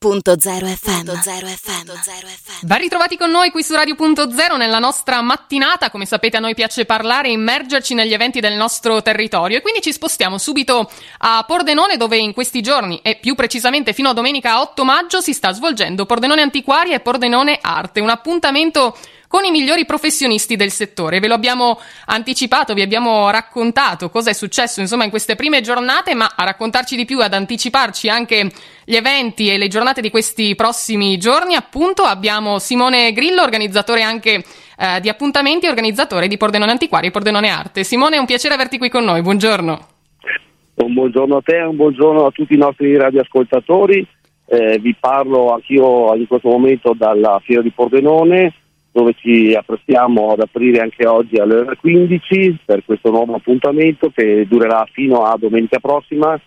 FM. Ben ritrovati con noi qui su Radio.0 nella nostra mattinata. Come sapete a noi piace parlare e immergerci negli eventi del nostro territorio e quindi ci spostiamo subito a Pordenone dove in questi giorni e più precisamente fino a domenica 8 maggio si sta svolgendo Pordenone Antiquaria e Pordenone Arte, un appuntamento con i migliori professionisti del settore. Ve lo abbiamo anticipato, vi abbiamo raccontato cosa è successo insomma in queste prime giornate, ma a raccontarci di più, ad anticiparci anche gli eventi e le giornate di questi prossimi giorni, appunto abbiamo Simone Grillo, organizzatore anche eh, di appuntamenti e organizzatore di Pordenone Antiquari e Pordenone Arte. Simone, è un piacere averti qui con noi, buongiorno. Un buongiorno a te, un buongiorno a tutti i nostri radioascoltatori. Eh, vi parlo anch'io in questo momento dalla Fiera di Pordenone dove ci apprestiamo ad aprire anche oggi alle ore 15 per questo nuovo appuntamento che durerà fino a domenica prossima,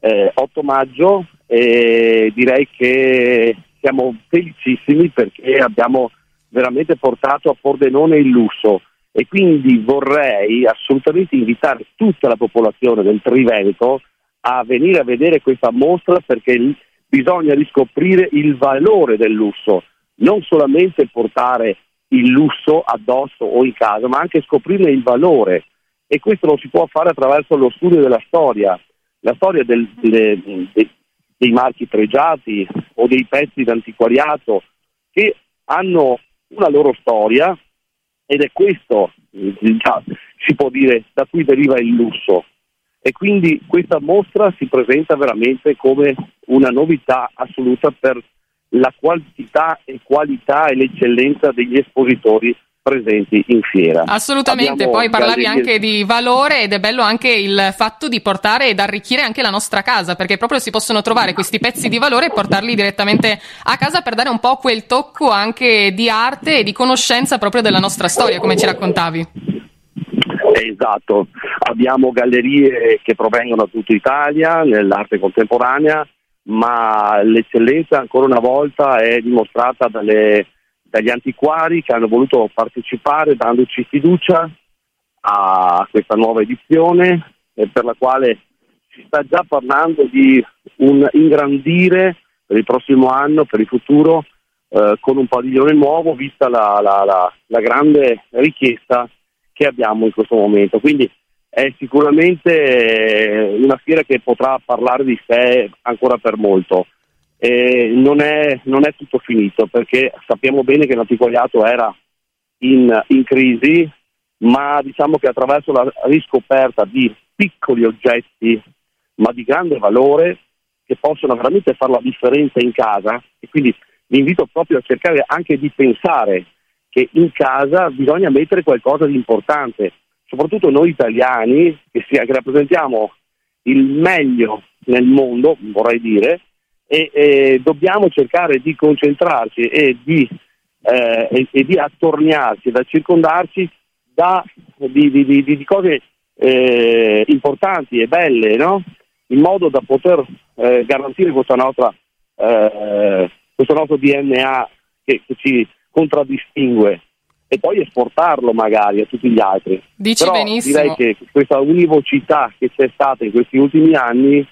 eh, 8 maggio, e direi che siamo felicissimi perché abbiamo veramente portato a Pordenone il lusso. E quindi vorrei assolutamente invitare tutta la popolazione del Triveneto a venire a vedere questa mostra perché bisogna riscoprire il valore del lusso non solamente portare il lusso addosso o in casa, ma anche scoprirne il valore. E questo lo si può fare attraverso lo studio della storia, la storia del, delle, de, dei marchi pregiati o dei pezzi d'antiquariato che hanno una loro storia ed è questo, già, si può dire, da cui deriva il lusso. E quindi questa mostra si presenta veramente come una novità assoluta per la quantità e qualità e l'eccellenza degli espositori presenti in fiera. Assolutamente, Abbiamo poi parlavi gallerie... anche di valore ed è bello anche il fatto di portare ed arricchire anche la nostra casa, perché proprio si possono trovare questi pezzi di valore e portarli direttamente a casa per dare un po' quel tocco anche di arte e di conoscenza proprio della nostra storia, come ci raccontavi. Esatto, abbiamo gallerie che provengono da tutta Italia nell'arte contemporanea, ma l'eccellenza ancora una volta è dimostrata dalle, dagli antiquari che hanno voluto partecipare dandoci fiducia a questa nuova edizione per la quale si sta già parlando di un ingrandire per il prossimo anno, per il futuro, eh, con un padiglione nuovo, vista la, la, la, la grande richiesta che abbiamo in questo momento. Quindi è sicuramente una fiera che potrà parlare di sé ancora per molto. Non, è, non, è, tutto finito perché sappiamo bene che l'antiquariato era in, in, crisi, ma diciamo che attraverso la riscoperta di piccoli oggetti ma di grande valore che possono veramente fare la differenza in casa e quindi vi invito proprio a cercare anche di pensare che in casa bisogna mettere qualcosa di importante soprattutto noi italiani, che, sia, che rappresentiamo il meglio nel mondo, vorrei dire, e, e dobbiamo cercare di concentrarci e di, eh, e, e di attorniarci, da circondarci da, di, di, di, cose eh, importanti e belle, no? in modo da poter eh, garantire nostra, eh, questo nostro DNA che, che ci contraddistingue e poi esportarlo magari a tutti gli altri. Dici Però benissimo. Direi che questa univocità che c'è stata in questi ultimi anni,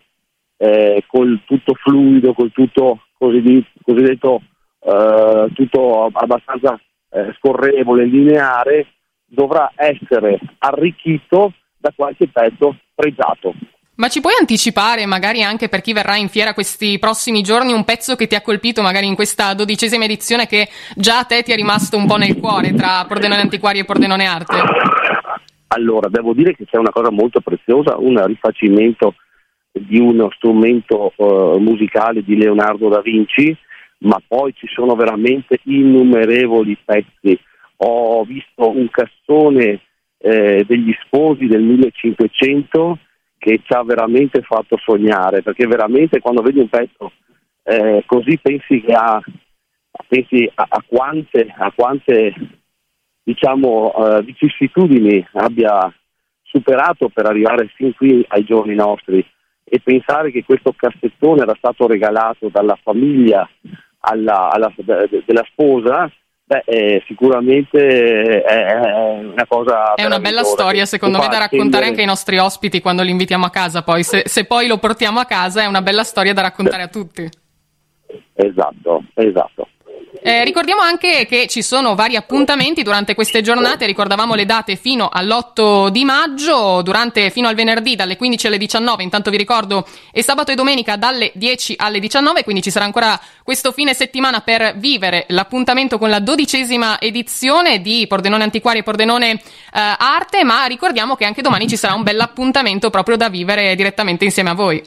eh, col tutto fluido, col tutto cosiddetto, eh, tutto abbastanza eh, scorrevole, lineare, dovrà essere arricchito da qualche pezzo pregiato. Ma ci puoi anticipare, magari anche per chi verrà in fiera questi prossimi giorni, un pezzo che ti ha colpito, magari in questa dodicesima edizione, che già a te ti è rimasto un po' nel cuore tra Pordenone Antiquari e Pordenone Arte? Allora, devo dire che c'è una cosa molto preziosa, un rifacimento di uno strumento uh, musicale di Leonardo da Vinci, ma poi ci sono veramente innumerevoli pezzi. Ho visto un cassone eh, degli sposi del 1500 che ci ha veramente fatto sognare, perché veramente quando vedi un pezzo eh, così pensi, a, pensi a, a, quante, a quante diciamo, uh, vicissitudini abbia superato per arrivare fin qui ai giorni nostri e pensare che questo cassettone era stato regalato dalla famiglia alla, alla, della sposa Beh, eh, sicuramente è, una cosa. È una bella storia, secondo me, da raccontare attendere. anche ai nostri ospiti quando li invitiamo a casa. Poi, se, se, poi lo portiamo a casa, è una bella storia da raccontare a tutti. Esatto, esatto. Eh, ricordiamo anche che ci sono vari appuntamenti durante queste giornate, ricordavamo le date fino all'8 di maggio, durante, fino al venerdì dalle 15 alle 19, intanto vi ricordo, e sabato e domenica dalle 10 alle 19, quindi ci sarà ancora questo fine settimana per vivere l'appuntamento con la dodicesima edizione di Pordenone Antiquari e Pordenone eh, Arte, ma ricordiamo che anche domani ci sarà un bell'appuntamento proprio da vivere direttamente insieme a voi.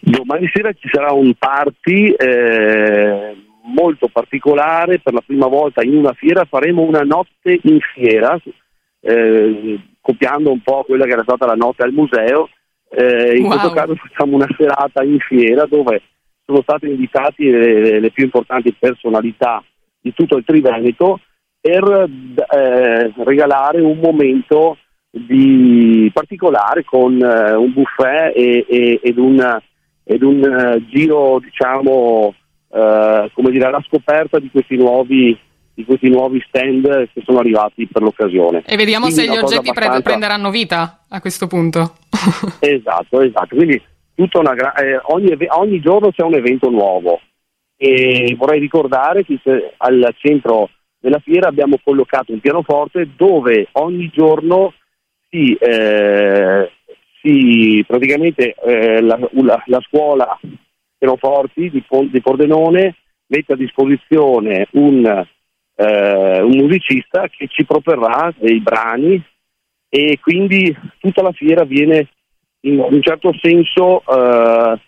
Domani sera ci sarà un party eh, molto particolare, per la prima volta in una fiera faremo una notte in fiera, eh, copiando un po' quella che era stata la notte al museo. Eh, in wow. questo caso facciamo una serata in fiera dove sono state invitate le, le più importanti personalità di tutto il Triveneto per eh, regalare un momento di particolare con eh, un buffet e, e, ed un, ed un uh, giro diciamo eh, come dire, alla scoperta di questi nuovi di questi nuovi stand che sono arrivati per l'occasione. E vediamo Quindi se gli oggetti abbastanza... prenderanno vita a questo punto. esatto, esatto. Quindi gra- eh, ogni, ogni, giorno c'è un evento nuovo e vorrei ricordare che al centro della fiera abbiamo collocato un pianoforte dove ogni giorno si, eh, si praticamente eh, la, la, la scuola pianoforti di, di Pordenone mette a disposizione un, eh, un, musicista che ci proporrà dei brani e quindi tutta la fiera viene in un certo senso eh,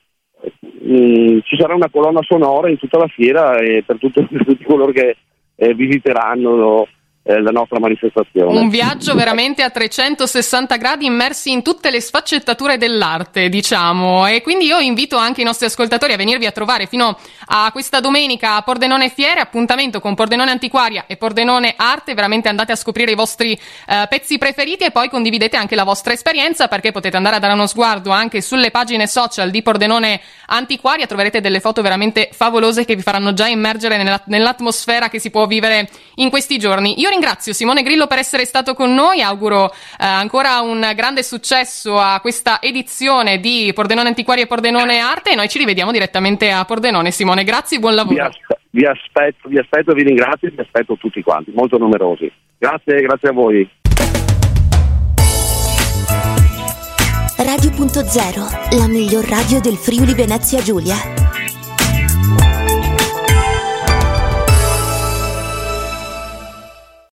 mh, mm, ci sarà una colonna sonora in tutta la fiera e per, tutti coloro che eh, visiteranno eh, la nostra manifestazione. Un viaggio veramente a 360 gradi immersi in tutte le sfaccettature dell'arte, diciamo. E quindi io invito anche i nostri ascoltatori a venirvi a trovare fino a questa domenica a Pordenone Fiere, appuntamento con Pordenone Antiquaria e Pordenone Arte. Veramente andate a scoprire i vostri eh, pezzi preferiti e poi condividete anche la vostra esperienza perché potete andare a dare uno sguardo anche sulle pagine social di Pordenone Antiquaria. Troverete delle foto veramente favolose che vi faranno già immergere nella, nell'atmosfera che si può vivere in questi giorni. Io ringrazio Simone Grillo per essere stato con noi, auguro eh, ancora un grande successo a questa edizione di Pordenone Antiquari e Pordenone Arte e noi ci rivediamo direttamente a Pordenone. Simone, grazie e buon lavoro. Vi, aspe- vi aspetto, vi aspetto, vi ringrazio e vi aspetto tutti quanti, molto numerosi. Grazie, grazie a voi. Radio.0, la miglior radio del Friuli Venezia Giulia.